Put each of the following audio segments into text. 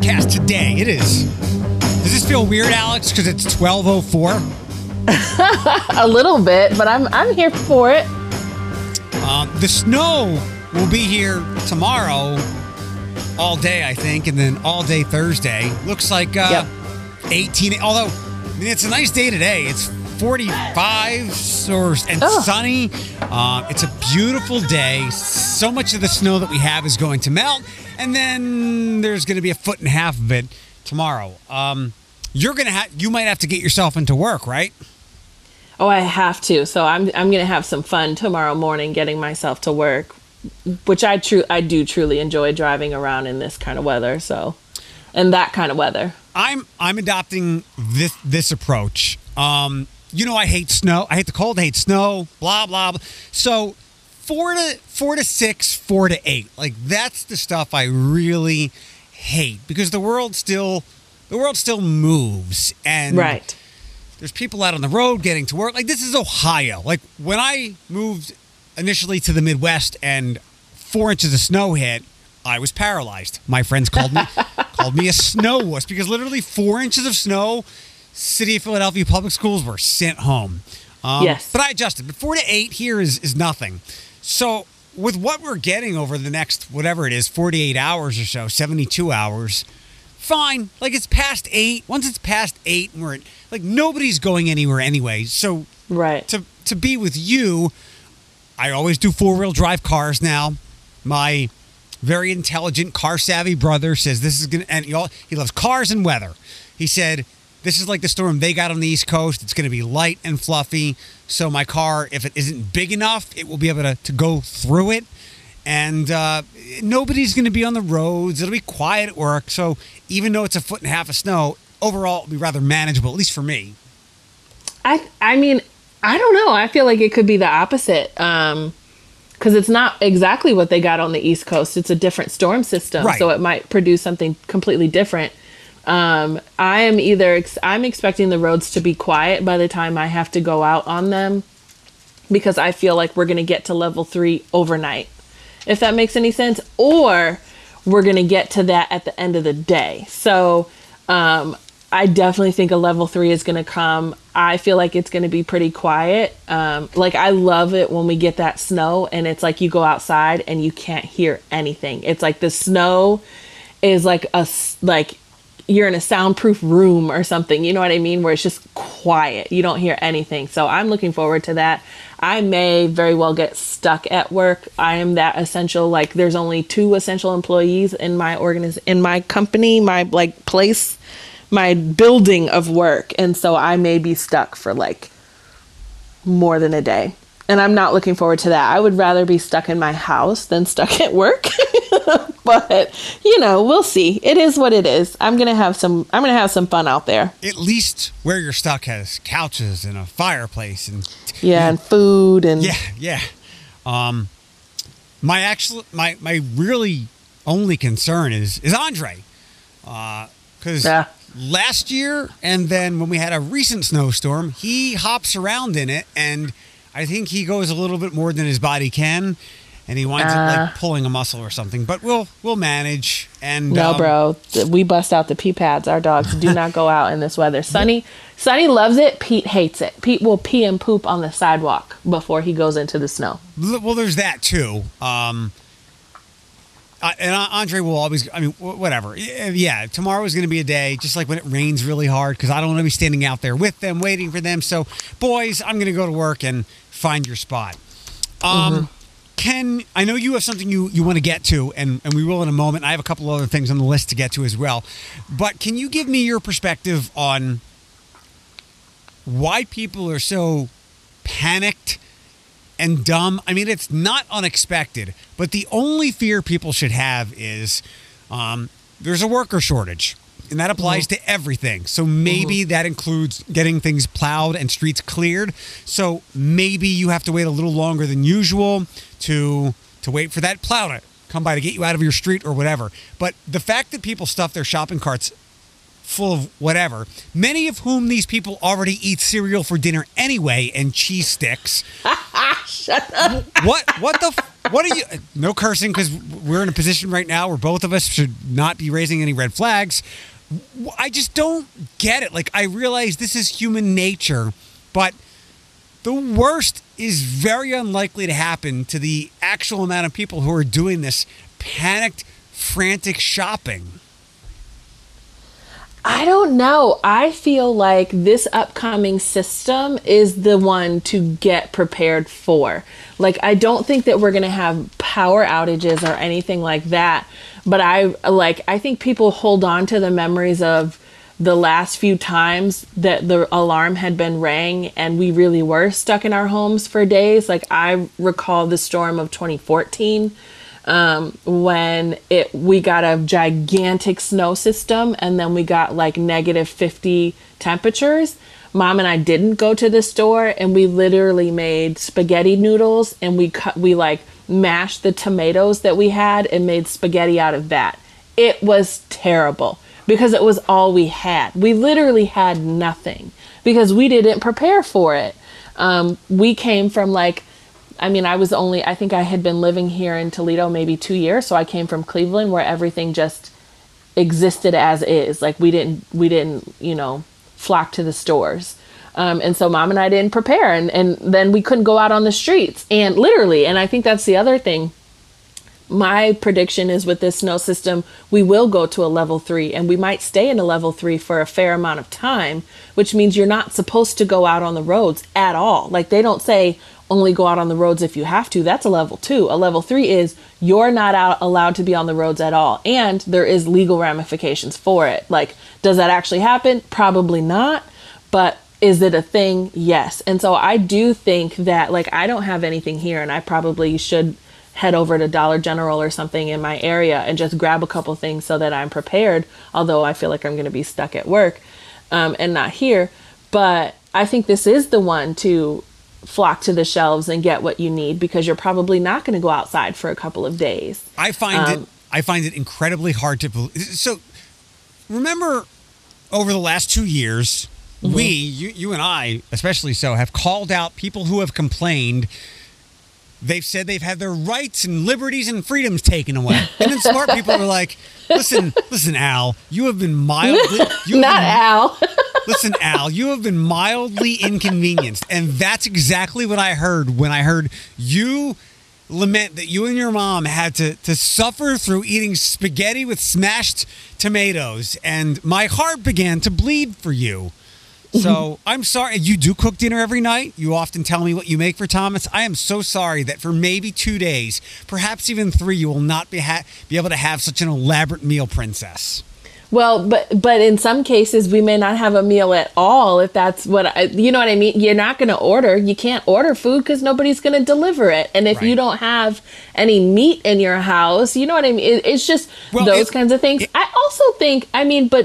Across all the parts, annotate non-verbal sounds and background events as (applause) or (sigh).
podcast today. It is. Does this feel weird, Alex? Because it's 1204? (laughs) A little bit, but I'm I'm here for it. Um, the snow will be here tomorrow all day, I think, and then all day Thursday. Looks like uh, Yep. 18. Although, I mean, it's a nice day today. It's 45 or, and Oh. sunny. Uh, it's a beautiful day. So much of the snow that we have is going to melt, and then there's going to be a foot and a half of it tomorrow. Um, you're gonna have. You might have to get yourself into work, right? Oh, I have to. So I'm I'm gonna have some fun tomorrow morning getting myself to work, which I true I do truly enjoy driving around in this kind of weather. So, and that kind of weather. I'm I'm adopting this this approach. Um, you know, I hate snow. I hate the cold. I hate snow. Blah blah. blah. So four to four to six, four to eight. Like that's the stuff I really hate because the world still the world still moves and Right. there's people out on the road getting to work. Like this is Ohio. Like when I moved initially to the Midwest and four inches of snow hit, I was paralyzed. My friends called me (laughs) called me a snow wuss because literally four inches of snow. City of Philadelphia public schools were sent home. Um, Yes. but I adjusted. But four to eight here is is nothing. So with what we're getting over the next whatever it is, forty eight hours or so, seventy two hours fine. Like it's past eight. Once it's past eight, and we're at, like nobody's going anywhere anyway. So Right. to to be with you, I always do four wheel drive cars now. My very intelligent, car savvy brother says this is gonna, and he, all, he loves cars and weather. He said this is like the storm they got on the East Coast. It's going to be light and fluffy. So my car, if it isn't big enough, it will be able to, to go through it. And uh, nobody's going to be on the roads. It'll be quiet at work. So even though it's a foot and a half of snow, overall it'll be rather manageable, at least for me. I I mean I don't know. I feel like it could be the opposite. Um, because it's not exactly what they got on the East Coast. It's a different storm system, Right. so it might produce something completely different. Um, I am either ex- I'm expecting the roads to be quiet by the time I have to go out on them, because I feel like we're gonna get to level three overnight, if that makes any sense, or we're gonna get to that at the end of the day. So um, I definitely think a level three is gonna come. I feel like it's gonna be pretty quiet. Um, like I love it when we get that snow and it's like you go outside and you can't hear anything. It's like the snow is like a, like you're in a soundproof room or something. You know what I mean? Where it's just quiet. You don't hear anything. So I'm looking forward to that. I may very well get stuck at work. I am that essential. Like there's only two essential employees in my organiz in my company, my like place, my building of work, and so I may be stuck for like more than a day. And I'm not looking forward to that. I would rather be stuck in my house than stuck (laughs) at work. But, you know, we'll see. It is what it is. I'm going to have some I'm to have some fun out there. At least where you're stuck has couches and a fireplace and Yeah, and food and Yeah, yeah. Um, my actual, my my really only concern is is Andre, because Yeah. last year and then when we had a recent snowstorm, he hops around in it, and I think he goes a little bit more than his body can, and he winds up Uh. like pulling a muscle or something. But we'll we'll manage. And No, um, bro. We bust out the pee pads. Our dogs do not go out in this weather. Sunny, Sunny loves it. Pete hates it. Pete will pee and poop on the sidewalk before he goes into the snow. Well, there's that too. Um, uh, and uh, Andre will always, I mean, wh- whatever. Yeah, tomorrow is going to be a day, just like when it rains really hard, because I don't want to be standing out there with them, waiting for them. So, boys, I'm going to go to work and find your spot. Um, Ken, I know you have something you, you want to get to, and, and we will in a moment. I have a couple other things on the list to get to as well. But can you give me your perspective on why people are so panicked and dumb. I mean, it's not unexpected, but the only fear people should have is um, there's a worker shortage. And that applies to everything. So maybe mm-hmm. that includes getting things plowed and streets cleared. So maybe you have to wait a little longer than usual to to wait for that plow to come by to get you out of your street or whatever. But the fact that people stuff their shopping carts full of whatever. Many of whom these people already eat cereal for dinner anyway and cheese sticks. (laughs) Shut up. What what the f- what are you no cursing cuz we're in a position right now where both of us should not be raising any red flags. I just don't get it. Like I realize this is human nature, but the worst is very unlikely to happen to the actual amount of people who are doing this panicked, frantic shopping. I don't know. I feel like this upcoming system is the one to get prepared for. Like, I don't think that we're going to have power outages or anything like that. But I like, I think people hold on to the memories of the last few times that the alarm had been rang and we really were stuck in our homes for days. Like, I recall the storm of 2014 um, when it we got a gigantic snow system and then we got like negative 50 temperatures mom and i didn't go to the store and we literally made spaghetti noodles and we cut we like mashed the tomatoes that we had and made spaghetti out of that it was terrible because it was all we had we literally had nothing because we didn't prepare for it um, we came from like I mean, I was only, I think I had been living here in Toledo maybe two years. So I came from Cleveland where everything just existed as is. Like we didn't, we didn't, you know, flock to the stores. Um, and so mom and I didn't prepare and, and then we couldn't go out on the streets and literally, and I think that's the other thing. My prediction is with this snow system, we will go to a level three and we might stay in a level three for a fair amount of time, which means you're not supposed to go out on the roads at all. Like they don't say, only go out on the roads if you have to. That's a level two. A level three is you're not out allowed to be on the roads at all. And there is legal ramifications for it. Like, does that actually happen? Probably not. But is it a thing? Yes. And so I do think that, like, I don't have anything here, and I probably should head over to Dollar General or something in my area and just grab a couple things so that I'm prepared. Although I feel like I'm going to be stuck at work um, and not here. But I think this is the one to flock to the shelves and get what you need because you're probably not going to go outside for a couple of days. I find um, it I find it incredibly hard to believe. So remember over the last 2 years, mm-hmm. we you, you and I especially so have called out people who have complained they've said they've had their rights and liberties and freedoms taken away. And then smart (laughs) people are like, "Listen, listen, Al, you have been mildly you not been, Al." (laughs) listen, Al, you have been mildly inconvenienced, and that's exactly what I heard when I heard you lament that you and your mom had to to suffer through eating spaghetti with smashed tomatoes, and my heart began to bleed for you. So (laughs) I'm sorry. You do cook dinner every night. You often tell me what you make for Thomas. I am so sorry that for maybe two days, perhaps even three, you will not be ha- be able to have such an elaborate meal, princess. Well, but but in some cases we may not have a meal at all if that's what I, you know what I mean. You're not going to order. You can't order food because nobody's going to deliver it. And if right. you don't have any meat in your house, you know what I mean. It, it's just well, those it, kinds of things. It, I also think. I mean, but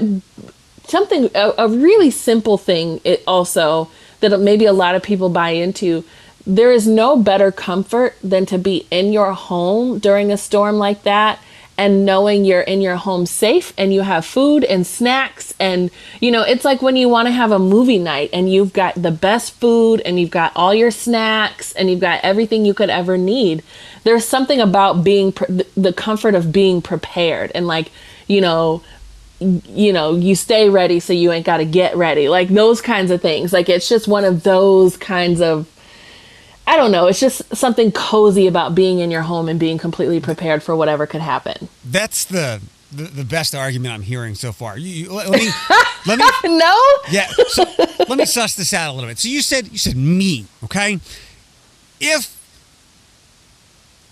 something a, a really simple thing. It also that maybe a lot of people buy into. There is no better comfort than to be in your home during a storm like that and knowing you're in your home safe and you have food and snacks and you know it's like when you want to have a movie night and you've got the best food and you've got all your snacks and you've got everything you could ever need there's something about being pre- the comfort of being prepared and like you know you know you stay ready so you ain't got to get ready like those kinds of things like it's just one of those kinds of I don't know. It's just something cozy about being in your home and being completely prepared for whatever could happen. That's the the, the best argument I'm hearing so far. You, you let, let, me let me (laughs) no yeah. So let me suss this out a little bit. So you said you said me okay. If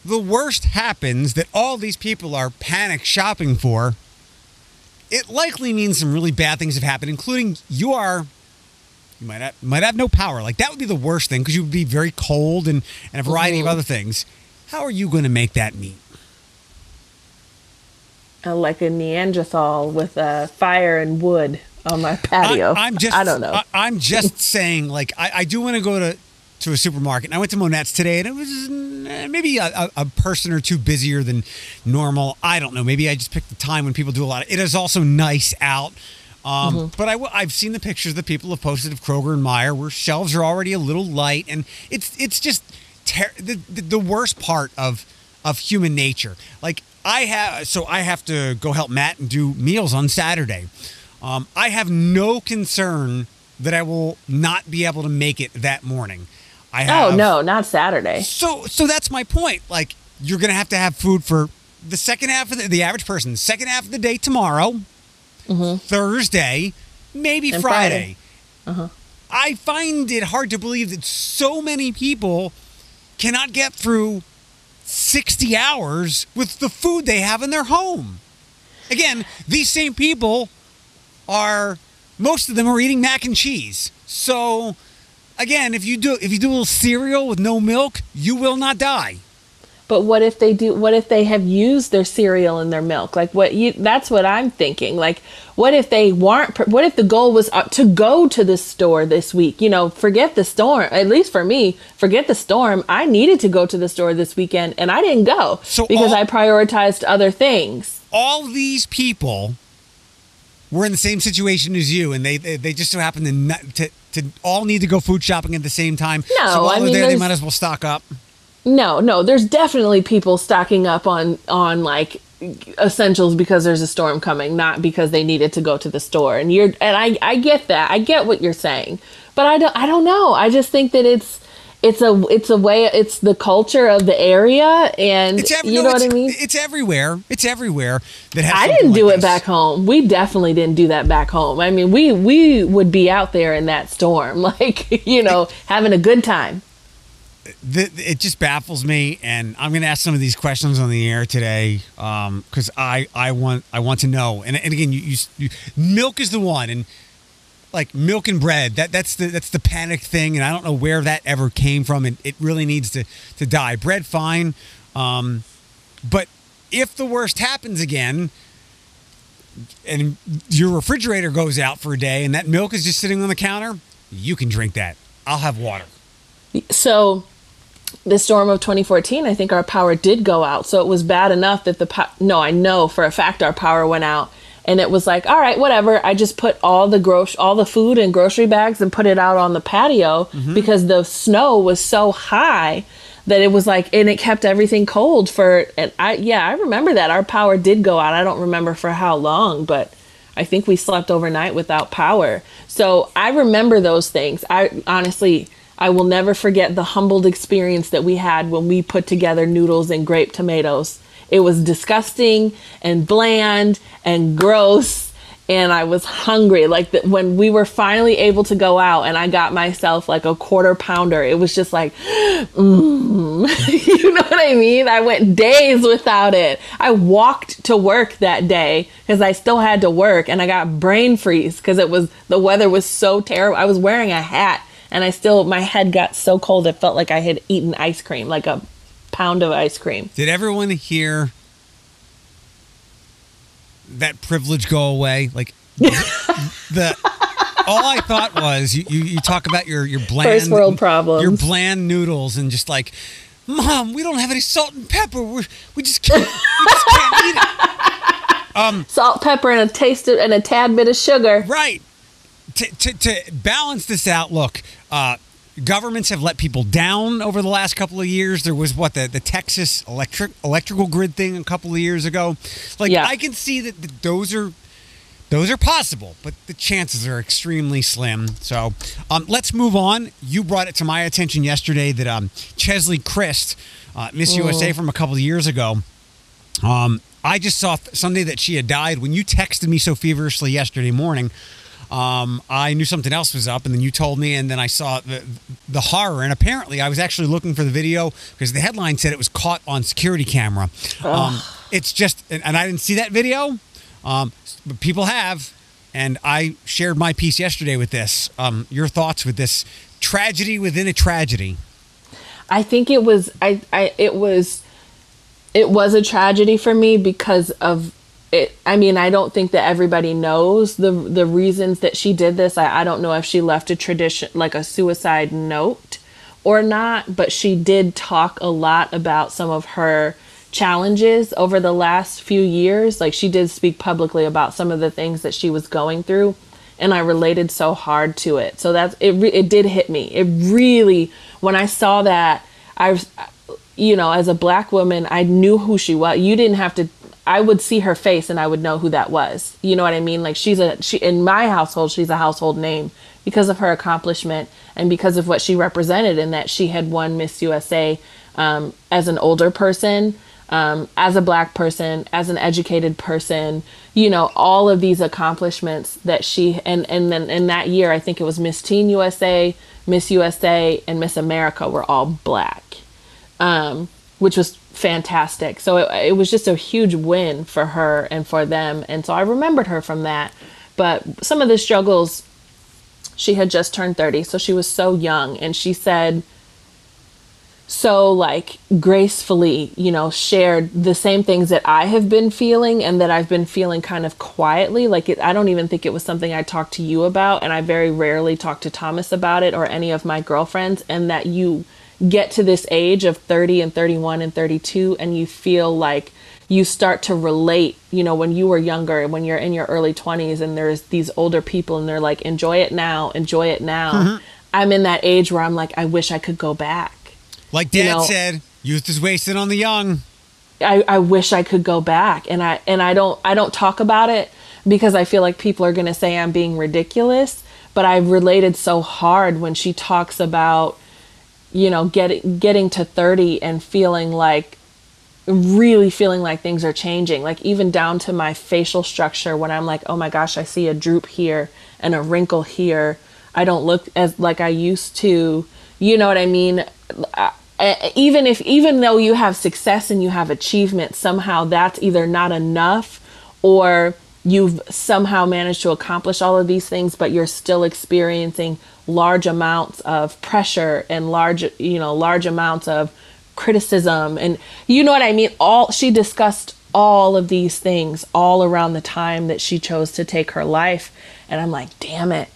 the worst happens that all these people are panic shopping for, it likely means some really bad things have happened, including you are you might have, might have no power. Like that would be the worst thing because you would be very cold and, and a variety mm-hmm. of other things. How are you going to make that meat? Uh, like a Neanderthal with a fire and wood on my patio. I, am just. I don't know. I, am just (laughs) saying. Like I, I do want to go to to a supermarket. And I went to Monnette's today, and it was eh, maybe a, a, person or two busier than normal. I don't know. Maybe I just picked the time when people do a lot. Of, it is also nice out. Um, But I, w- I've seen the pictures that people have posted of Kroger and Meijer where shelves are already a little light, and it's it's just ter- the, the the worst part of of human nature. Like I have, so I have to go help Matt and do meals on Saturday. Um, I have no concern that I will not be able to make it that morning. I oh, have, Oh no, not Saturday. so so that's my point. Like you're gonna have to have food for the second half of the, the average person, second half of the day tomorrow, mm-hmm. Thursday, maybe And Friday. Friday. Uh-huh. I find it hard to believe that so many people cannot get through 60 hours with the food they have in their home. Again, these same people are most of them are eating mac and cheese. So again, if you do if you do a little cereal with no milk, you will not die. But what if they do? What if they have used their cereal in their milk? Like what you? That's what I'm thinking. Like what if they weren't? What if the goal was uh, to go to the store this week? You know, forget the storm. At least for me, forget the storm. I needed to go to the store this weekend, and I didn't go So because all- I prioritized other things. All these people were in the same situation as you, and they they, they just so happen to, not, to to all need to go food shopping at the same time. No, so while I mean, there, they might as well stock up. No, no, there's definitely people stocking up on on like essentials because there's a storm coming, not because they needed to go to the store. And you're and I I get that. I get what you're saying. But I don't I don't know. I just think that it's it's a it's a way it's the culture of the area and you no, know what I mean? It's everywhere. It's everywhere that has. I didn't like do it this. back home. We definitely didn't do that back home. I mean, we we would be out there in that storm (laughs) like, you know, having a good time. the, it just baffles me, and I'm going to ask some of these questions on the air today um, because I I want I want to know. And, and again, you, you, you milk is the one, and like milk and bread that that's the that's the panic thing, and I don't know where that ever came from, and it really needs to to die. Bread, fine, um, but if the worst happens again. And your refrigerator goes out for a day, and that milk is just sitting on the counter. You can drink that. I'll have water. so the storm of 2014 i think our power did go out so it was bad enough that the po- no i know for a fact our power went out and it was like all right whatever i just put all the gross all the food in grocery bags and put it out on the patio mm-hmm. because the snow was so high that it was like and it kept everything cold for and i yeah i remember that our power did go out i don't remember for how long but I think we slept overnight without power. So I remember those things. I honestly, I will never forget the humbled experience that we had when we put together noodles and grape tomatoes. It was disgusting and bland and gross. And I was hungry. Like the, when we were finally able to go out, and I got myself like a quarter pounder. It was just like, (gasps) mm. (laughs) you know what I mean? I went days without it. I walked to work that day because I still had to work and I got brain freeze because it was the weather was so terrible. I was wearing a hat and I still my head got so cold it felt like I had eaten ice cream, like a pound of ice cream. Did everyone hear that privilege go away? Like (laughs) the all I thought was you, you, you talk about your your bland First world problems. your bland noodles and just like, mom, we don't have any salt and pepper. We we just can't we just can't eat it. (laughs) Um, Salt, pepper, and a taste of, and a tad bit of sugar. Right. To, to, to balance this out, look, uh, governments have let people down over the last couple of years. There was what the, the Texas electric electrical grid thing a couple of years ago. Like Yeah. I can see that th- those are those are possible, but the chances are extremely slim. So um, let's move on. You brought it to my attention yesterday that um, Cheslie Kryst, uh, Miss USA from a couple of years ago, um, I just saw Sunday that she had died. When you texted me so feverishly yesterday morning, um, I knew something else was up, and then you told me, and then I saw the the horror. And apparently, I was actually looking for the video because the headline said it was caught on security camera. Um, it's just, and, and I didn't see that video, um, but people have. And I shared my piece yesterday with this. Um, your thoughts with this tragedy within a tragedy. I think it was I, I it was it was a tragedy for me because of it I mean I don't think that everybody knows the the reasons that she did this. I, I don't know if she left a tradition like a suicide note or not, but she did talk a lot about some of her challenges over the last few years. Like she did speak publicly about some of the things that she was going through and I related so hard to it. So that's it it did hit me. It really when I saw that I you know, as a black woman, I knew who she was. You didn't have to I would see her face and I would know who that was. You know what I mean? Like she's a she in my household, she's a household name because of her accomplishment and because of what she represented and that she had won Miss USA um, as an older person um, as a black person, as an educated person, you know, all of these accomplishments that she and and then in that year, I think it was Miss Teen USA, Miss USA, and Miss America were all black, um, which was fantastic. So it, it was just a huge win for her and for them, and so I remembered her from that. But some of the struggles, she had just turned thirty, so she was so young, and she said so like gracefully you know shared the same things that i have been feeling and that i've been feeling kind of quietly. Like it, i don't even think it was something i talked to you about. And i very rarely talk to thomas about it or any of my girlfriends. And that you get to this age of 30 and 31 and 32 and you feel like you start to relate you know when you were younger when you're in your early 20s and there's these older people and they're like enjoy it now enjoy it now mm-hmm. i'm in that age where i'm like i wish i could go back like Dad you know, said, youth is wasted on the young. I, I wish I could go back, and I and I don't I don't talk about it because I feel like people are going to say I'm being ridiculous. But I related so hard when she talks about, you know, getting getting to 30 and feeling like really feeling like things are changing like even down to my facial structure when i'm like oh my gosh i see a droop here and a wrinkle here. I don't look as like i used to. You know what i mean? Even if even though you have success and you have achievement somehow that's either not enough or you've somehow managed to accomplish all of these things but you're still experiencing large amounts of pressure and large you know large amounts of criticism. And you know what i mean? All she discussed all of these things all around the time that she chose to take her life. And i'm like damn it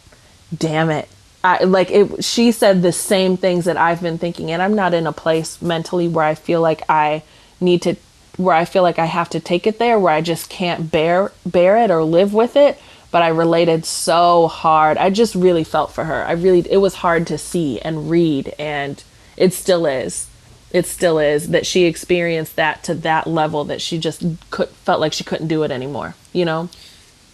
damn it. I, like it she said the same things that I've been thinking. And I'm not in a place mentally where I feel like I need to where I feel like I have to take it there where I just can't bear bear it or live with it but I related so hard. I just really felt for her. I really it was hard to see and read and it still is. It still is that she experienced that to that level that she just could felt like she couldn't do it anymore, you know?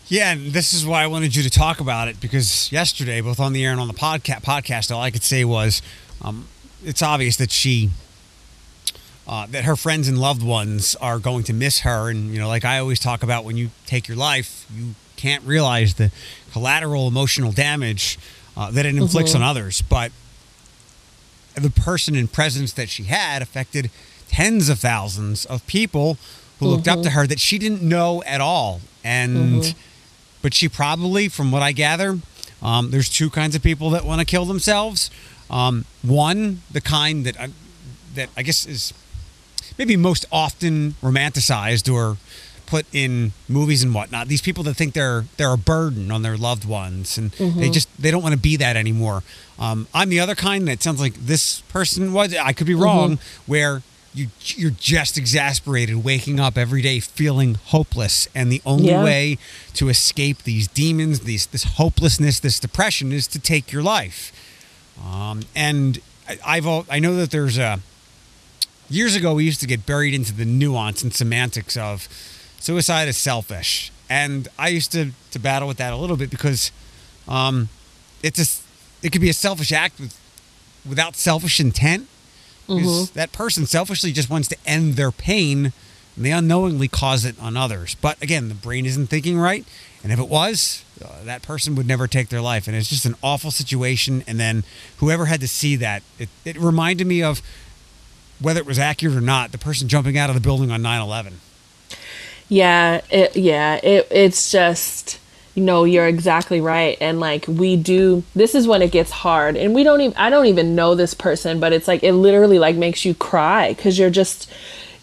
Yeah, and this is why I wanted you to talk about it because yesterday, both on the air and on the podcast, podcast all I could say was, um, it's obvious that she, uh, that her friends and loved ones are going to miss her, and you know, like I always talk about, when you take your life, you can't realize the collateral emotional damage uh, that it inflicts mm-hmm. on others, but the person and presence that she had affected tens of thousands of people who mm-hmm. looked up to mm-hmm. her that she didn't know at all, and. Mm-hmm but she probably, from what I gather, um, there's two kinds of people that want to kill themselves. Um, one, the kind that I, that I guess is maybe most often romanticized or put in movies and whatnot. These people that think they're they're a burden on their loved ones, and mm-hmm. they just they don't want to be that anymore. Um, I'm the other kind that sounds like this person was. I could be wrong. Mm-hmm. Where you you're just exasperated waking up every day feeling hopeless and the only yeah. way to escape these demons these this hopelessness this depression is to take your life um, and I, have I know that there's a years ago we used to get buried into the nuance and semantics of suicide is selfish and I used to to battle with that a little bit because um, it's a it could be a selfish act with without selfish intent Mm-hmm. That person selfishly just wants to end their pain and they unknowingly cause it on others. But again, the brain isn't thinking right. And if it was, uh, that person would never take their life. And it's just an awful situation. And then whoever had to see that, it, it reminded me of whether it was accurate or not, the person jumping out of the building on 9 11. Yeah, it, yeah, it, it's just no, you're exactly right. And like we do this is when it gets hard. And we don't even I don't even know this person, but it's like it literally like makes you cry cuz you're just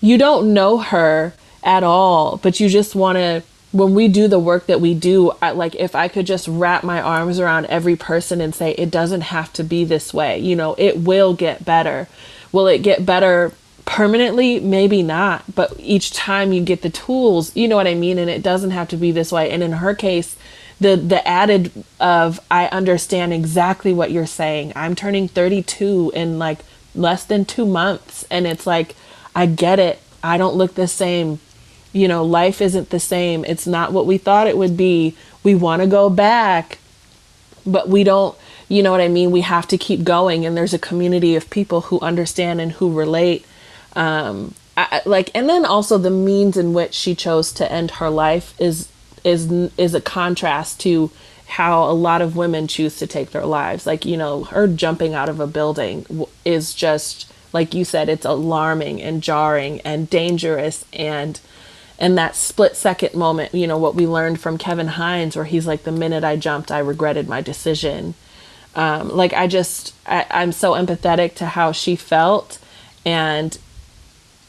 you don't know her at all, but you just want to when we do the work that we do, I, like if I could just wrap my arms around every person and say it doesn't have to be this way. You know, it will get better. Will it get better permanently? Maybe not but each time you get the tools you know what i mean? And it doesn't have to be this way. And in her case the the added of i understand exactly what you're saying. I'm turning 32 in like less than 2 months. And it's like i get it. I don't look the same. You know life isn't the same. It's not what we thought it would be. We want to go back but we don't you know what i mean? We have to keep going and there's a community of people who understand and who relate. Um I, like and then also the means in which she chose to end her life is is is a contrast to how a lot of women choose to take their lives. Like you know her jumping out of a building is just like you said it's alarming and jarring and dangerous. And and that split second moment you know what we learned from kevin hines where he's like the minute i jumped i regretted my decision um, like i just I, i'm so empathetic to how she felt and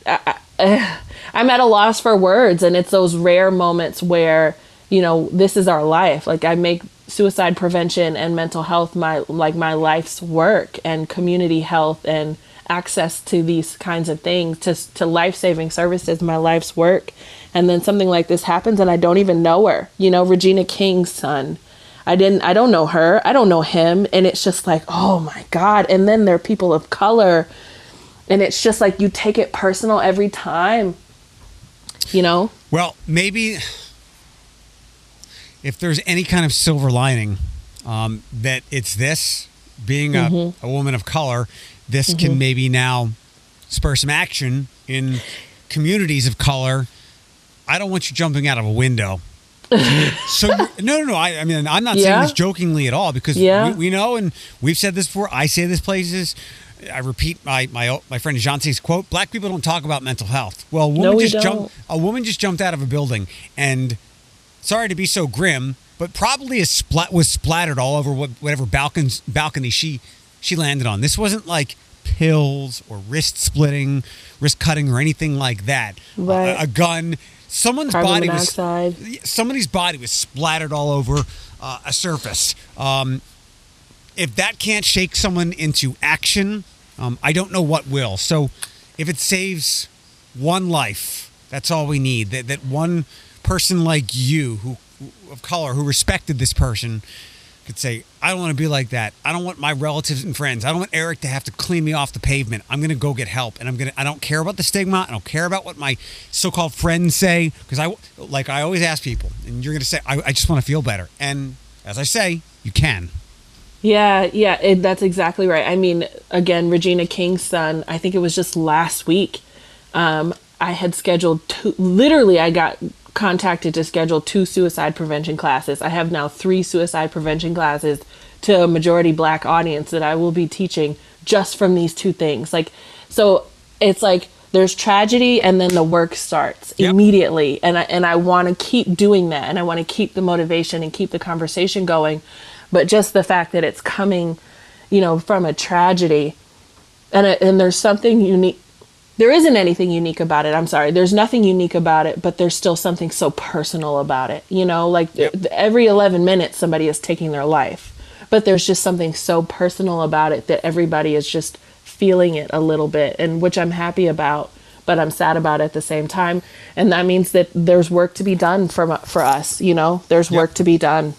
I, (laughs) I'm at a loss for words, and it's those rare moments where you know this is our life. Like I make suicide prevention and mental health my like my life's work, and community health and access to these kinds of things to to life saving services my life's work, and then something like this happens, and I don't even know her. You know, Regina King's son. I didn't I don't know her. I don't know him and it's just like, "Oh my god." And then there are people of color and it's just like you take it personal every time you know well maybe if there's any kind of silver lining um, that it's this being a, mm-hmm. a woman of color this mm-hmm. can maybe now spur some action in communities of color i don't want you jumping out of a window (laughs) so no, no, no. I, I mean, I'm not yeah. saying this jokingly at all because yeah. we, we, know, and we've said this before. I say this places. I repeat my my my friend Jance's quote: "Black people don't talk about mental health." Well, a woman no, just don't. jumped. A woman just jumped out of a building, and sorry to be so grim, but probably a splat was splattered all over what, whatever balcons, balcony she she landed on. This wasn't like pills or wrist splitting, wrist cutting, or anything like that. Right. A, a gun. Someone's Carbon body monoxide. was somebody's body was splattered all over uh, a surface. Um, if that can't shake someone into action, um, I don't know what will. So if it saves one life, that's all we need. That that one person like you, who of color, who respected this person, could say, I don't want to be like that. I don't want my relatives and friends. I don't want Eric to have to clean me off the pavement. I'm going to go get help, and I'm going to. I don't care about the stigma. I don't care about what my so-called friends say because I like I always ask people, and you're going to say, I, I just want to feel better. And as I say, you can. Yeah, yeah, it, that's exactly right. I mean, again, Regina King's son, I think it was just last week. Um, I had scheduled two, literally, I got contacted to schedule two suicide prevention classes. I have now three suicide prevention classes to a majority black audience that I will be teaching just from these two things. Like, so it's like there's tragedy and then the work starts yep. immediately. And I, and I want to keep doing that and I want to keep the motivation and keep the conversation going but just the fact that it's coming, you know, from a tragedy, and it, and there's something unique. There isn't anything unique about it. I'm sorry. There's nothing unique about it, but there's still something so personal about it. You know, like yep. every 11 minutes somebody is taking their life, but there's just something so personal about it that everybody is just feeling it a little bit, and which I'm happy about but I'm sad about at the same time. And that means that there's work to be done for for us. You know, there's yep. work to be done.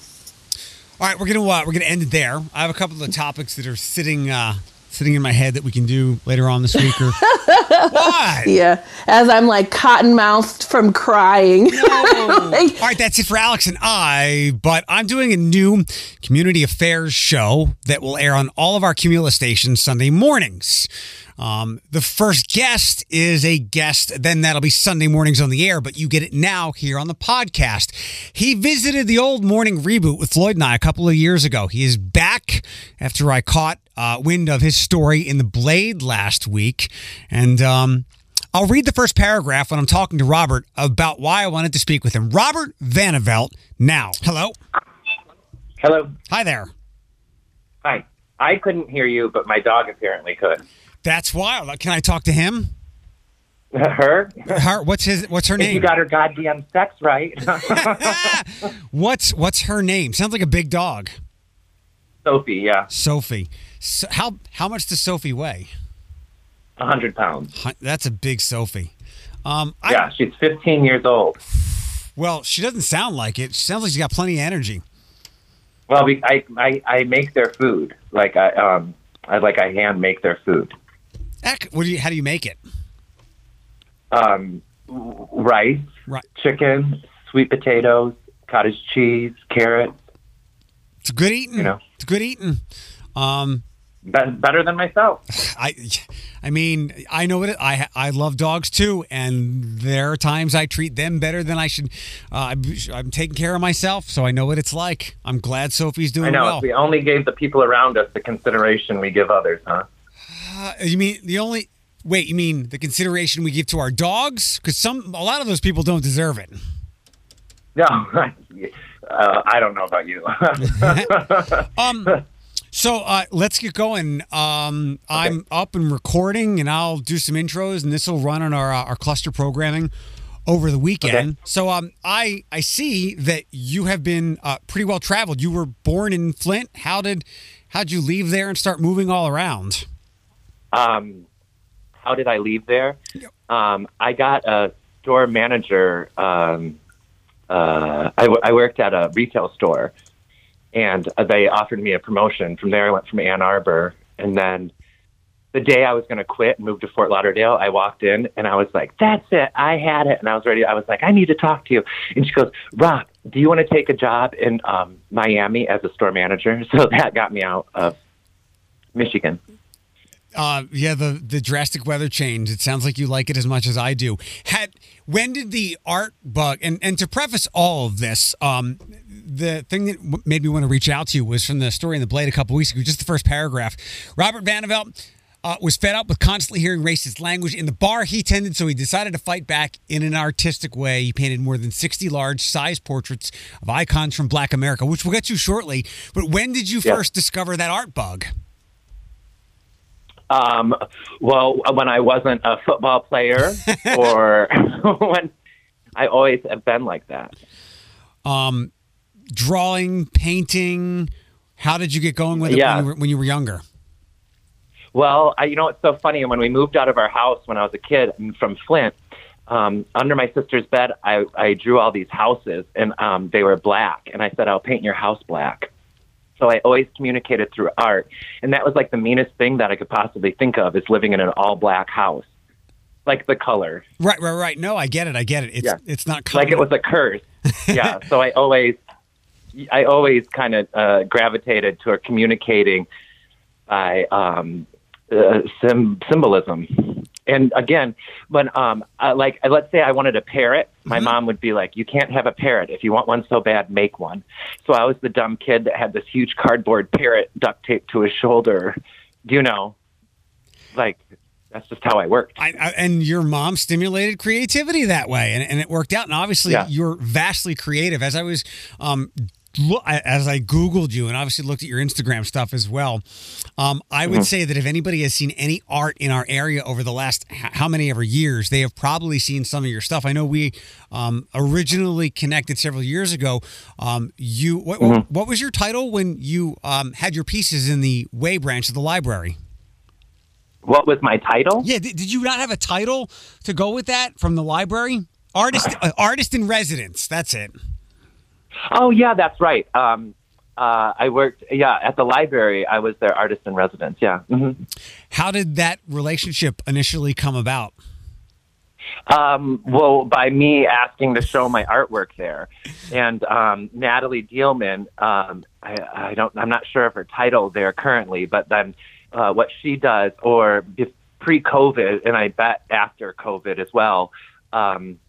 All right, we're gonna uh, we're gonna end it there. I have a couple of topics that are sitting uh, sitting in my head that we can do later on this week. Or (laughs) what? Yeah, as I'm like cotton mouthed from crying. No. (laughs) like, all right, that's it for Alex and I. But I'm doing a new community affairs show that will air on all of our Cumulus stations Sunday mornings. Um, the first guest is a guest, then that'll be Sunday mornings on the air, but you get it now here on the podcast. He visited the old morning reboot with Floyd and I a couple of years ago. He is back after I caught uh, wind of his story in the Blade last week. And um, I'll read the first paragraph when I'm talking to Robert about why I wanted to speak with him. Robert Vandervelt now. Hello. Hello. Hi there. Hi. I couldn't hear you, but my dog apparently could. That's wild. Can I talk to him? Her? Her? What's his? What's her name? You got her goddamn sex right. (laughs) (laughs) what's What's her name? Sounds like a big dog. Sophie. Yeah. Sophie. So how How much does Sophie weigh? 100 pounds. That's a big Sophie. Um, I, Yeah, she's 15 years old. Well, she doesn't sound like it. She sounds like she's got plenty of energy. Well, we, I, I I make their food. Like I um I like I hand make their food. Heck, what do you? How do you make it? Um, rice, Right. chicken, sweet potatoes, cottage cheese, carrots. It's good eating. You know. It's good eating. Um, better than myself. I, I mean, I know it. I I love dogs too, and there are times I treat them better than I should. Uh, I'm, I'm taking care of myself, so I know what it's like. I'm glad Sophie's doing I know. well. If we only gave the people around us the consideration we give others, huh? Uh, you mean the only? Wait, you mean the consideration we give to our dogs? Because some, a lot of those people don't deserve it. No, (laughs) uh, I don't know about you. (laughs) (laughs) Um, so uh, let's get going. Um, I'm up and recording, and I'll do some intros, and this will run on our uh, our cluster programming over the weekend. Okay. So um, I I see that you have been uh, pretty well traveled. You were born in Flint. How did how'd you leave there and start moving all around? um, how did I leave there? Um, I got a store manager. Um, uh, I, w- I worked at a retail store, and uh, they offered me a promotion. From there, I went from Ann Arbor, and then the day I was going to quit and move to Fort Lauderdale, I walked in and I was like, "That's it, I had it," and I was ready. I was like, "I need to talk to you," and she goes, "Rob, do you want to take a job in um, Miami as a store manager?" (laughs) So that got me out of Michigan. Uh, yeah, the the drastic weather change. It sounds like you like it as much as I do. Had when did the art bug? And and to preface all of this, um, the thing that made me want to reach out to you was from the story in the Blade a couple weeks ago. Just the first paragraph. Robert Vandervelt. Uh, was fed up with constantly hearing racist language in the bar he tended, so he decided to fight back in an artistic way. He painted more than 60 large size portraits of icons from Black America, which we'll get to shortly. But when did you Yeah. first discover that art bug? Um, well, when I wasn't a football player, (laughs) or (laughs) when I always have been like that. um, drawing, painting. How did you get going with it Yeah. when, you were, when you were younger? Well, I, you know, it's so funny. When we moved out of our house when I was a kid from Flint, um, under my sister's bed, I, I drew all these houses, and um, they were black. And I said, "I'll paint your house black." So I always communicated through art, and that was like the meanest thing that I could possibly think of is living in an all black house, like the color, Right, right, right. No, I get it. I get it. It's Yeah. it's not like it was a curse. (laughs) yeah. So I always, I always kind of uh, gravitated toward communicating by um, uh, sim- symbolism. And again, when um, uh, like let's say I wanted a parrot, my mom would be like, "You can't have a parrot. If you want one so bad, make one." So I was the dumb kid that had this huge cardboard parrot duct taped to his shoulder. Do you know? Like that's just how I worked. I, I, and your mom stimulated creativity that way, and, and it worked out. And obviously, Yeah. you're vastly creative. As I was, um, as I googled you, and obviously looked at your Instagram stuff as well, um, I Mm-hmm. would say that if anybody has seen any art in our area over the last h- how many ever years, they have probably seen some of your stuff. I know we um, originally connected several years ago. Um, you, what, Mm-hmm. what was your title when you um, had your pieces in the Way branch of the library? What was my title? Yeah, did, did you not have a title to go with that from the library? Artist, (laughs) uh, artist in residence. That's it. Oh yeah, that's right. Um, uh, I worked yeah at the library. I was their artist in residence. Yeah. hmm How did that relationship initially come about? Um, well, by me asking to show my artwork there, and um, Natalie Dealman. Um, I, I don't. I'm not sure of her title there currently, but then uh, what she does, or pre-COVID, and I bet after COVID as well. Um,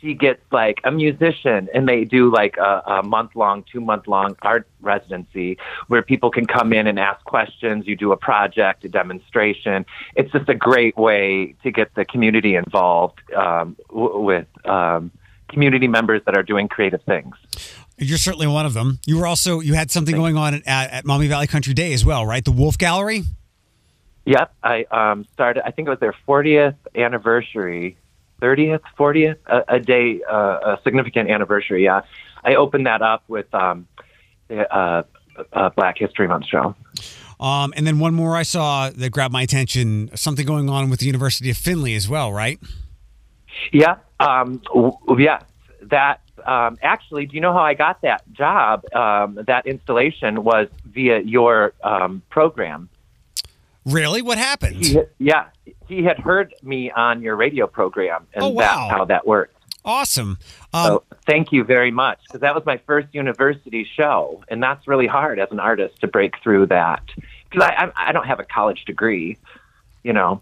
she gets like a musician and they do like a, a month long, two month long art residency where people can come in and ask questions. You do a project, a demonstration. It's just a great way to get the community involved um, w- with um, community members that are doing creative things. You're certainly one of them. You were also you had something going on at, at Maumee Valley Country Day as well, right? The Wolf Gallery. Yep, I um, started. I think it was their 40th anniversary, 30th, 40th, a, a day, uh, a significant anniversary. Yeah, I opened that up with um, uh, uh, Black History Month show. Um, and then one more I saw that grabbed my attention. Something going on with the University of Findlay as well, right? Yeah. Um, w- yes. That um, actually, do you know how I got that job? Um, that installation was via your um, program. Really? What happened? He, yeah, he had heard me on your radio program, and Oh, wow. that's how that worked. Awesome. Um, So thank you very much because that was my first university show, and that's really hard as an artist to break through that because I, I I don't have a college degree, you know.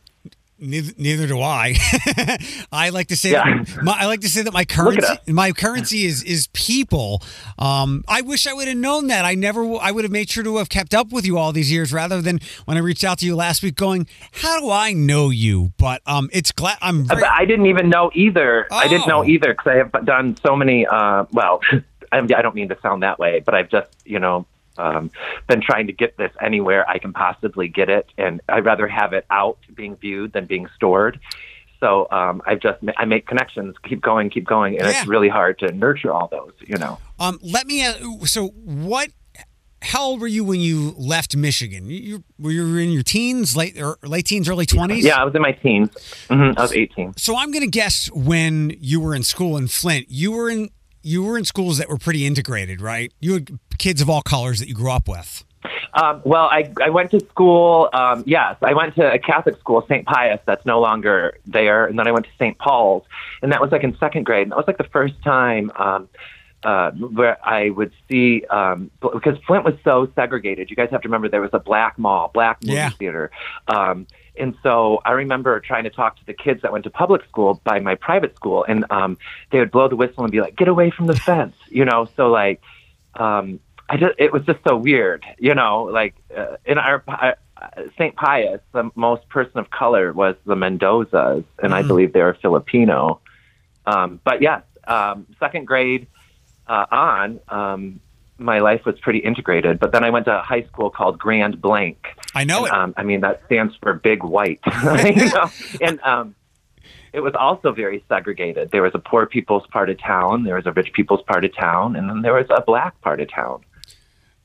Neither, neither do I. (laughs) I like to say Yeah. that my, I like to say that my currency my currency is is people. Um, I wish I would have known that. I never I would have made sure to have kept up with you all these years rather than when I reached out to you last week going, "How do I know you?" But um, it's glad I'm very, I didn't even know either. I didn't know Oh. either because I have done so many. Uh, well, (laughs) I don't mean to sound that way, but I've just you know um, been trying to get this anywhere I can possibly get it, and I'd rather have it out being viewed than being stored. So um, I've just I make connections, keep going, keep going, and Yeah. it's really hard to nurture all those. You know. um. Let me. ask- So what? How old were you when you left Michigan? You, were you in your teens, late or late teens, early twenties? Yeah, I was in my teens. hmm I was 18. So I'm going to guess when you were in school in Flint, you were in you were in schools that were pretty integrated, right? You had kids of all colors that you grew up with. Um, well, I, I went to school. Um, yes, I went to a Catholic school, St. Pius, that's no longer there. And then I went to St. Paul's, and that was like in second grade. And that was like the first time um, uh, where I would see, um, because Flint was so segregated. You guys have to remember there was a black mall, black movie Yeah. theater. Um, and so I remember trying to talk to the kids that went to public school by my private school, and um, they would blow the whistle and be like, "Get away from the fence," (laughs) you know. So like, um, I just it was just so weird, you know. Like uh, in our uh, St. Pius, the most person of color was the Mendozas, and I believe they were Filipino. Um, but yes, um, second grade uh, on. Um, my life was pretty integrated, but then I went to a high school called Grand Blanc, I know and, it. Um, I mean, that stands for big white. (laughs) you know? (laughs) And um, it was also very segregated. There was a poor people's part of town, there was a rich people's part of town, and then there was a black part of town.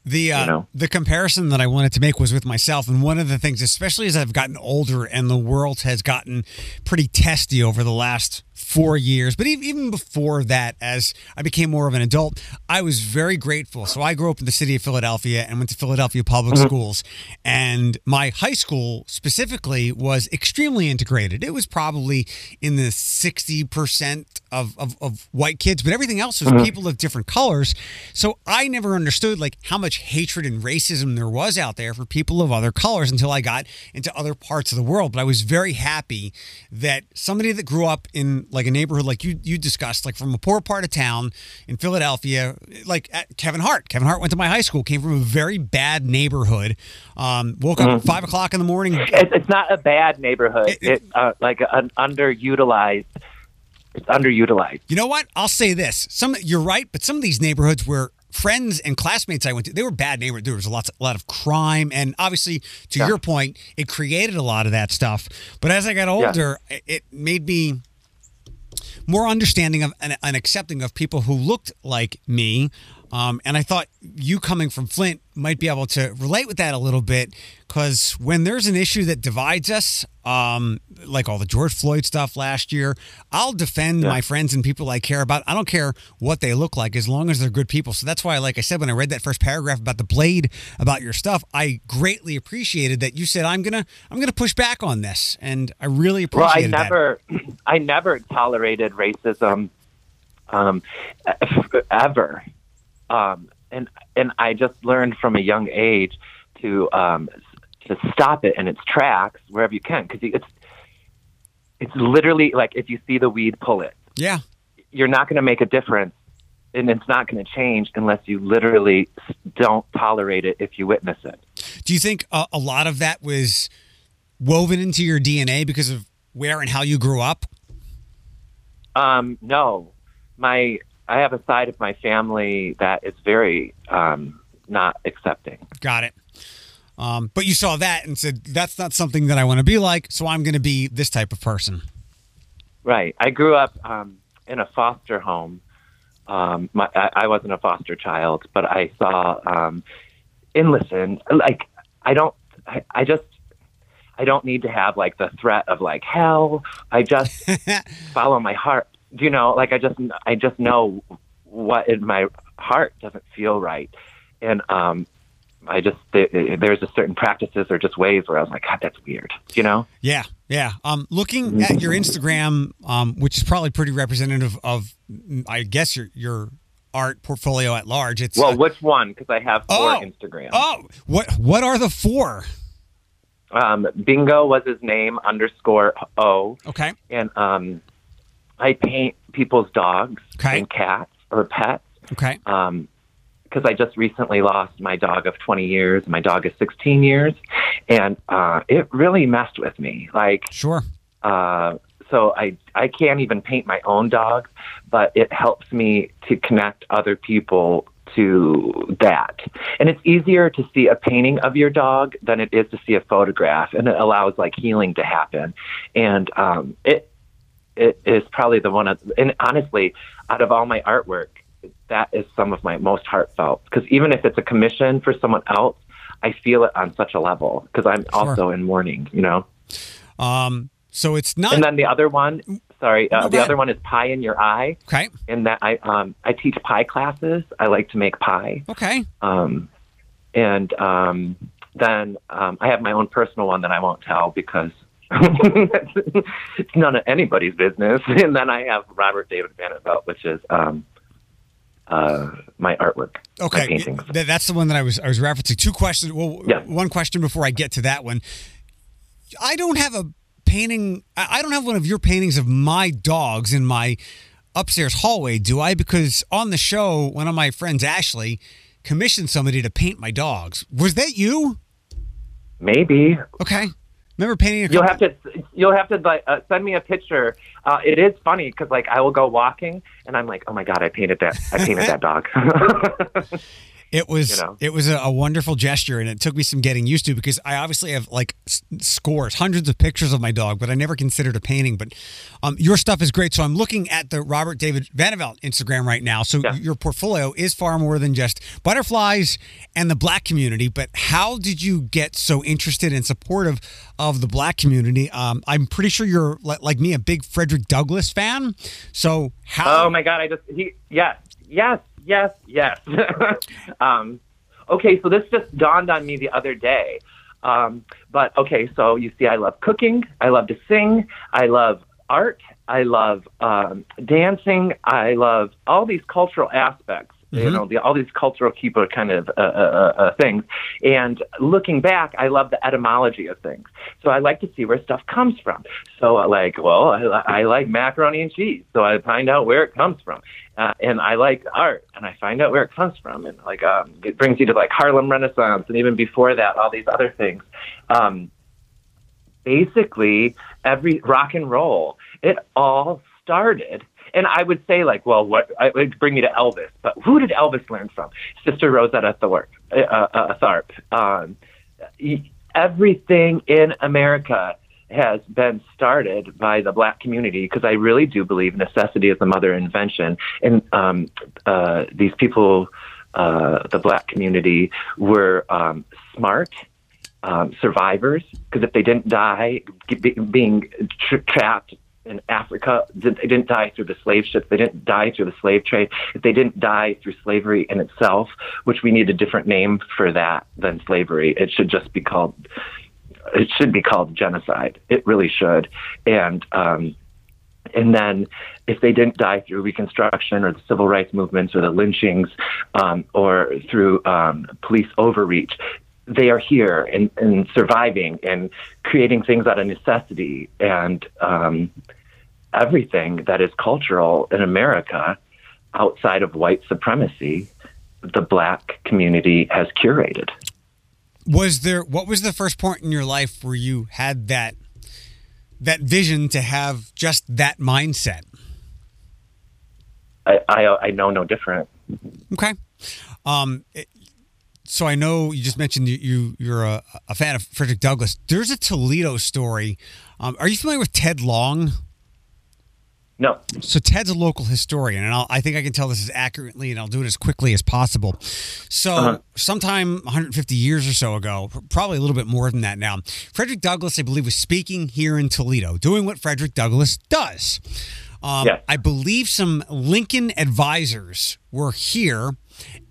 The uh, you know. the comparison that I wanted to make was with myself, and one of the things, especially as I've gotten older and the world has gotten pretty testy over the last four years, but ev- even before that, as I became more of an adult, I was very grateful. So I grew up in the city of Philadelphia and went to Philadelphia public Mm-hmm. schools, and my high school specifically was extremely integrated. It was probably in the sixty percent of, of of white kids, but everything else was people of different colors. So I never understood like how much hatred and racism there was out there for people of other colors until I got into other parts of the world. But I was very happy that somebody that grew up in like a neighborhood like you you discussed, like from a poor part of town in Philadelphia, like at Kevin Hart. Kevin Hart went to my high school, came from a very bad neighborhood. Um, woke up at five o'clock in the morning. It, it's not a bad neighborhood. It- It, uh, like an underutilized. It's underutilized. You know what? I'll say this. Some you're right, but some of these neighborhoods where friends and classmates I went to, they were bad neighborhoods. There was a lot, a lot of crime, and obviously, to your point, it created a lot of that stuff. But as I got older, it- it made me more understanding of and, and accepting of people who looked like me. Um, and I thought you coming from Flint might be able to relate with that a little bit because when there's an issue that divides us, um, like all the George Floyd stuff last year, I'll defend my friends and people I care about. I don't care what they look like as long as they're good people. So that's why, like I said, when I read that first paragraph about the blade, about your stuff, I greatly appreciated that you said I'm gonna I'm gonna push back on this, and I really appreciate Well, I appreciated that. never, (clears throat) I never tolerated racism, um, ever, um, and and I just learned from a young age to um, to stop it in its tracks wherever you can because it's it's literally like if you see the weed, pull it. Yeah. You're not going to make a difference, and it's not going to change unless you literally don't tolerate it if you witness it. Do you think a, a lot of that was woven into your DNA because of where and how you grew up? Um, no, my I have a side of my family that is very um, not accepting. Got it. Um, but you saw that and said, that's not something that I want to be like, so I'm going to be this type of person. Right. I grew up um, in a foster home. Um, my, I, I wasn't a foster child, but I saw um, and listen. Like I don't. I, I just I don't need to have like the threat of like hell. I just (laughs) follow my heart. Do you know? Like I just I just know what in my heart doesn't feel right, and um, I just there's a certain practices or just ways where I was like, God, that's weird. You know? Yeah, yeah. Um, looking at your Instagram, um, which is probably pretty representative of, I guess your your art portfolio at large. It's well, uh, which one? Because I have four Oh. Instagrams. oh, what what are the four? Um, Bingo was his name underscore O, Okay, and um, I paint people's dogs Okay. and cats or pets. okay, um, because I just recently lost my dog of 20 years. My dog is 16 years, and uh, it really messed with me. Like, sure. uh, so I I can't even paint my own dog, but it helps me to connect other people to that. And it's easier to see a painting of your dog than it is to see a photograph, and it allows like healing to happen. And um, it it is probably the one of, and honestly, out of all my artwork, that is some of my most heartfelt. Because even if it's a commission for someone else, I feel it on such a level because I'm also in mourning, you know. Um, so it's not And then the other one, sorry, uh, No, the other one is pie in your eye. okay. In that I um, I teach pie classes. I like to make pie. Okay, Um, and um, then um, I have my own personal one that I won't tell because it's none of anybody's business. (laughs) And then I have Robert David Vandervelt, which is um, uh, my artwork, my okay. paintings. Th- that's the one that I was I was referencing. Two questions. Well, Yeah. one question before I get to that one. I don't have a painting. I don't have one of your paintings of my dogs in my upstairs hallway, do I? Because on the show, one of my friends, Ashley, commissioned somebody to paint my dogs. Was that you? Maybe Okay. Remember painting a You'll have to you'll have to like uh, send me a picture. Uh, it is funny because like I will go walking and I'm like, oh my god, I painted that. I painted that dog. (laughs) (laughs) It was you know? it was a, a wonderful gesture, and it took me some getting used to because I obviously have like s- scores, hundreds of pictures of my dog, but I never considered a painting. But um, your stuff is great, so I'm looking at the Robert David Vandervelt Instagram right now. So Yeah. your portfolio is far more than just butterflies and the black community. But how did you get so interested and supportive of the black community? Um, I'm pretty sure you're li- like me, a big Frederick Douglass fan. So how? oh my god, I just he yes yes yes yes. (laughs) um, okay, so this just dawned on me the other day. Um, but okay, so you see, I love cooking. I love to sing. I love art. I love um, dancing. I love all these cultural aspects. You know, the, all these cultural keeper kind of uh, uh, uh, things. And looking back, I love the etymology of things. So I like to see where stuff comes from. So uh, like, well, I, I like macaroni and cheese. So I find out where it comes from. Uh, and I like art, and I find out where it comes from. And like, um, it brings you to like Harlem Renaissance, and even before that, all these other things. Um, basically every rock and roll it all started and i would say like well what i would bring me to elvis but who did elvis learn from sister rosetta thorpe uh, uh, tharpe um, e- everything in america has been started by the black community because I really do believe necessity is the mother of invention. And um, uh, these people, uh, the black community, were um, smart um, survivors because if they didn't die be, being tra- trapped in Africa, they didn't die through the slave ships, they didn't die through the slave trade, they didn't die through slavery in itself, which we need a different name for that than slavery, it should just be called. It should be called genocide. It really should, and um, and then if they didn't die through Reconstruction or the civil rights movements or the lynchings um, or through um, police overreach, they are here and, and surviving and creating things out of necessity and um, everything that is cultural in America outside of white supremacy, the black community has curated. was there what was the first point in your life where you had that that vision to have just that mindset I, I, I know no different. okay um so i know you just mentioned you, you you're a, a fan of frederick douglass there's a toledo story um, are you familiar with ted long No. So Ted's a local historian, and I'll, I think I can tell this as accurately, and I'll do it as quickly as possible. So, Uh-huh. sometime 150 years or so ago, probably a little bit more than that now, Frederick Douglass, I believe, was speaking here in Toledo, doing what Frederick Douglass does. Um, Yes. I believe some Lincoln advisors were here,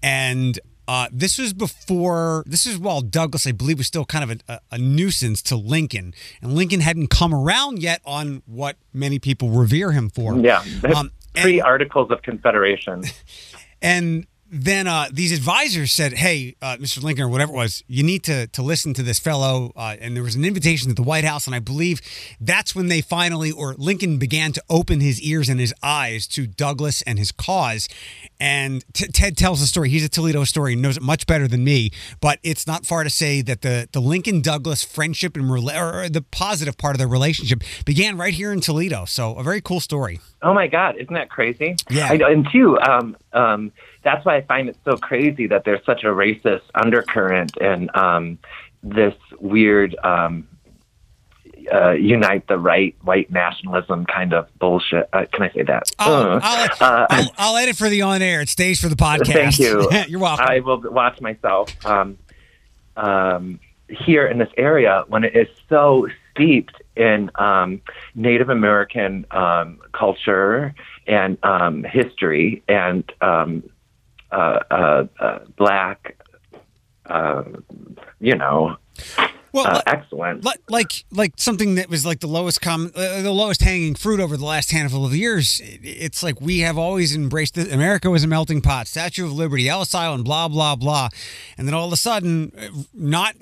and uh, this was before. This is while Douglass, I believe, was still kind of a, a, nuisance to Lincoln, and Lincoln hadn't come around yet on what many people revere him for. Yeah. Um, Three and- articles of confederation. (laughs) and then uh, these advisors said, "Hey, uh, Mr. Lincoln, or whatever it was, you need to to listen to this fellow." Uh, and there was an invitation to the White House, and I believe that's when they finally, or Lincoln began to open his ears and his eyes to Douglass and his cause. And T- Ted tells the story. He's a Toledo historian, knows it much better than me. But it's not far to say that the the Lincoln Douglass friendship and rela- or the positive part of their relationship began right here in Toledo. So a very cool story. Oh my God, isn't that crazy? Yeah. I, and two, um, um, that's why I find it so crazy that there's such a racist undercurrent and um, this weird um, uh, unite the right white nationalism kind of bullshit. Uh, can I say that? I'll, Uh, I'll, uh, I'll, I'll edit for the on air. It stays for the podcast. Thank you. (laughs) You're welcome. I will watch myself. Um, um, here in this area, when it is so steeped in um, Native American um, culture and um, history and um, black, uh, you know, well, uh, excellent. li- like like something that was like the lowest common, uh, the lowest hanging fruit over the last handful of years. It- It's like we have always embraced this. America was a melting pot. Statue of Liberty, Ellis Island, blah blah blah, and then all of a sudden, uh, not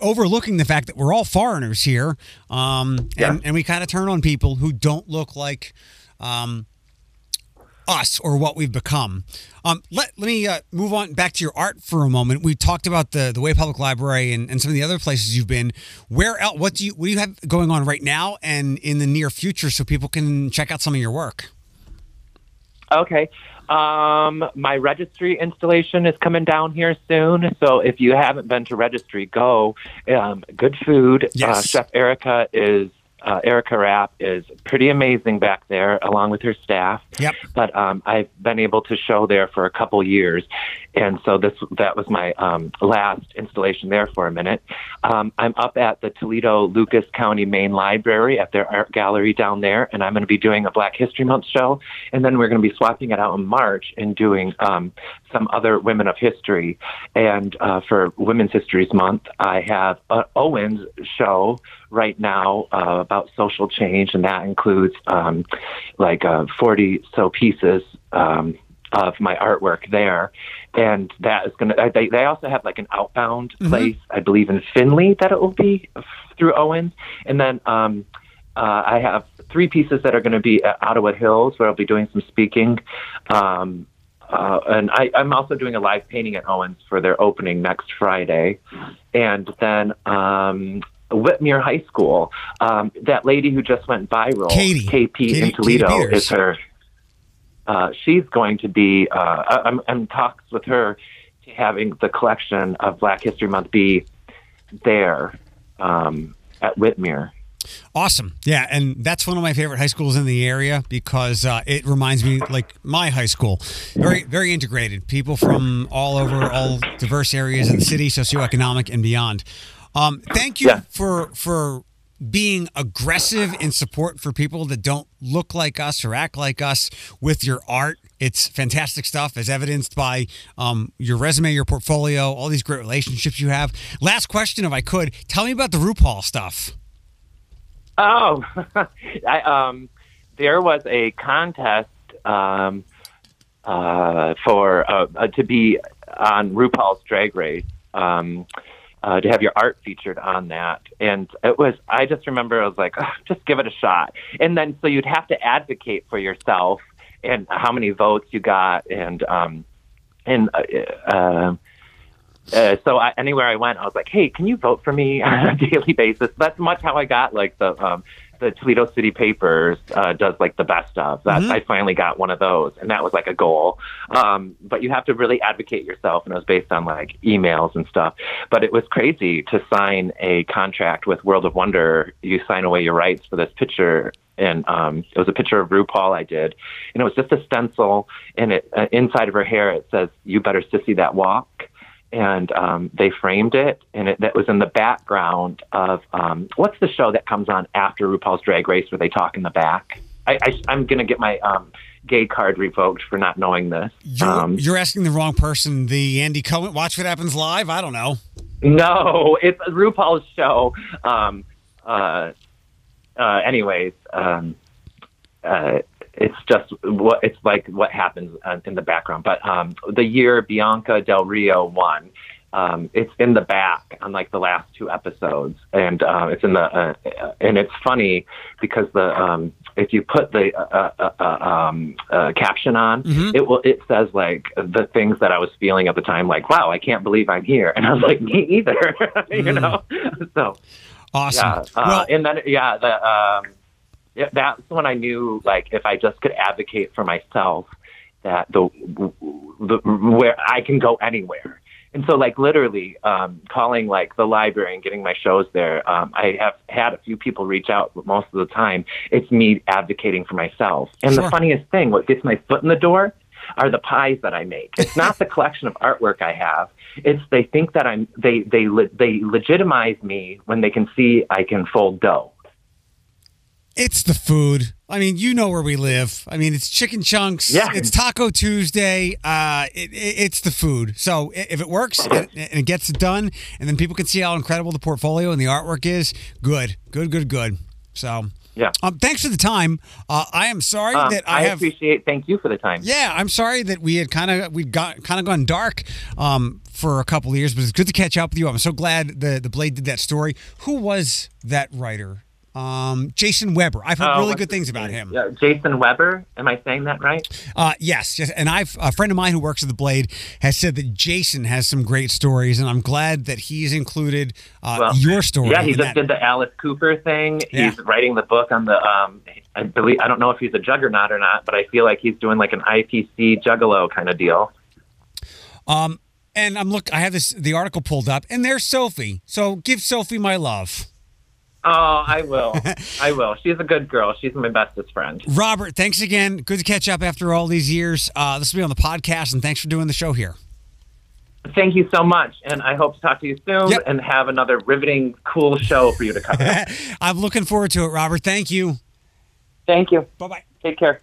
overlooking the fact that we're all foreigners here, um, and, and we kind of turn on people who don't look like. Um, us or what we've become. Um, let let me uh, move on back to your art for a moment. We talked about the the Way Public Library and, and some of the other places you've been. Where else? What do you what do you have going on right now and in the near future so people can check out some of your work? Okay. Um, my registry installation is coming down here soon. So if you haven't been to registry, go. Um, good food. Uh, Chef Erica is uh, Erica Rapp is pretty amazing back there, along with her staff. Yep. But um, I've been able to show there for a couple years, and so this that was my um, last installation there for a minute. Um, I'm up at the Toledo Lucas County Main Library at their art gallery down there, and I'm going to be doing a Black History Month show, and then we're going to be swapping it out in March and doing um, some other Women of History. And uh, for Women's Histories Month, I have an Owens show right now uh, about social change, and that includes um, like uh, 40 so pieces um, of my artwork there. And that is going to, they, they also have like an outbound place, I believe in Findlay, that it will be through Owens. And then um, uh, I have three pieces that are going to be at Ottawa Hills, where I'll be doing some speaking. Um, uh, and I, I'm also doing a live painting at Owens for their opening next Friday. And then um, Whitmer High School, um, that lady who just went viral, Katie. KP Katie- in Toledo, Katie is her. Uh, she's going to be. Uh, I- I'm, I'm in talks with her to having the collection of Black History Month be there um, at Whitmer. Awesome. Yeah, and that's one of my favorite high schools in the area because uh, it reminds me like my high school. Very very integrated. People from all over all diverse areas of the city, socioeconomic and beyond. Um, thank you Yeah. for for being aggressive in support for people that don't look like us or act like us with your art. It's fantastic stuff, as evidenced by um, your resume, your portfolio, all these great relationships you have. Last question, if I could, tell me about the RuPaul stuff. Oh, (laughs) I, um, there was a contest um, uh, for uh, uh, to be on RuPaul's Drag Race. Um, uh, to have your art featured on that, and it was. I just remember I was like, "Ugh, just give it a shot, and then so you'd have to advocate for yourself and how many votes you got, and um, and uh, uh, uh, so I, anywhere I went, I was like, "Hey, can you vote for me (laughs) on a daily basis?" That's much how I got like the um, the Toledo City Papers uh, does like the best of. That Mhm. I finally got one of those, and that was like a goal. Um, but you have to really advocate yourself, and it was based on like emails and stuff. But it was crazy to sign a contract with World of Wonder. You sign away your rights for this picture and um, it was a picture of RuPaul I did, and it was just a stencil, and it uh, inside of her hair it says "You better sissy that walk." And um, they framed it, and it that was in the background of um, what's the show that comes on after RuPaul's Drag Race where they talk in the back. I, I, I'm gonna get my um, gay card revoked for not knowing this. You're, Um, you're asking the wrong person. The Andy Cohen Watch What Happens Live? I don't know. No, it's RuPaul's show. Um, uh, uh, anyways, um, uh, it's just what it's like what happens uh, in the background. But um, the year Bianca Del Rio won, um, it's in the back on like the last two episodes, and uh, it's in the uh, and it's funny because the um, if you put the uh, uh, uh, um, uh, caption on, it will it says like the things that I was feeling at the time, like wow, I can't believe I'm here, and I was like me either, (laughs) you know. (laughs) So Awesome. yeah, uh, well, and then yeah, the yeah, that's when I knew like if I just could advocate for myself, that the, the where I can go anywhere. And so, like literally, um, calling like the library and getting my shows there. Um, I have had a few people reach out, but most of the time, it's me advocating for myself. And Sure. the funniest thing, what gets my foot in the door, are the pies that I make. It's not the collection of artwork I have. It's they think that I'm they they le- they legitimize me when they can see I can fold dough. It's the food. I mean, you know where we live. I mean, it's chicken chunks. Yeah. It's Taco Tuesday. Uh, it, it, it's the food. So if it works and, and it gets it done, and then people can see how incredible the portfolio and the artwork is, good, good, good, good. So Yeah. um, thanks for the time. Uh, I am sorry Um, that I, I, have. appreciate. Thank you for the time. Yeah, I'm sorry that we had kind of we got kind of gone dark um, for a couple of years, but it's good to catch up with you. I'm so glad the the Blade did that story. Who was that writer? Um, Jason Weber. I've heard Oh, really good things about him. Yeah, Jason Weber. Am I saying that right? Uh, yes, yes, and I've a friend of mine who works at the Blade has said that Jason has some great stories, and I'm glad that he's included uh, Well, your story. Yeah, he just that. did the Alice Cooper thing. Yeah. He's writing the book on the. Um, I believe I don't know if he's a juggernaut or not, but I feel like he's doing like an IPC juggalo kind of deal. Um, and I'm look. I have this the article pulled up, and there's Sophie. So give Sophie my love. Oh, I will. (laughs) I will. She's a good girl. She's my bestest friend. Robert, thanks again. Good to catch up after all these years. Uh, this will be on the podcast, and thanks for doing the show here. Thank you so much, and I hope to talk to you soon Yep. and have another riveting, cool show for you to cover. (laughs) I'm looking forward to it, Robert. Thank you. Thank you. Bye bye. Take care.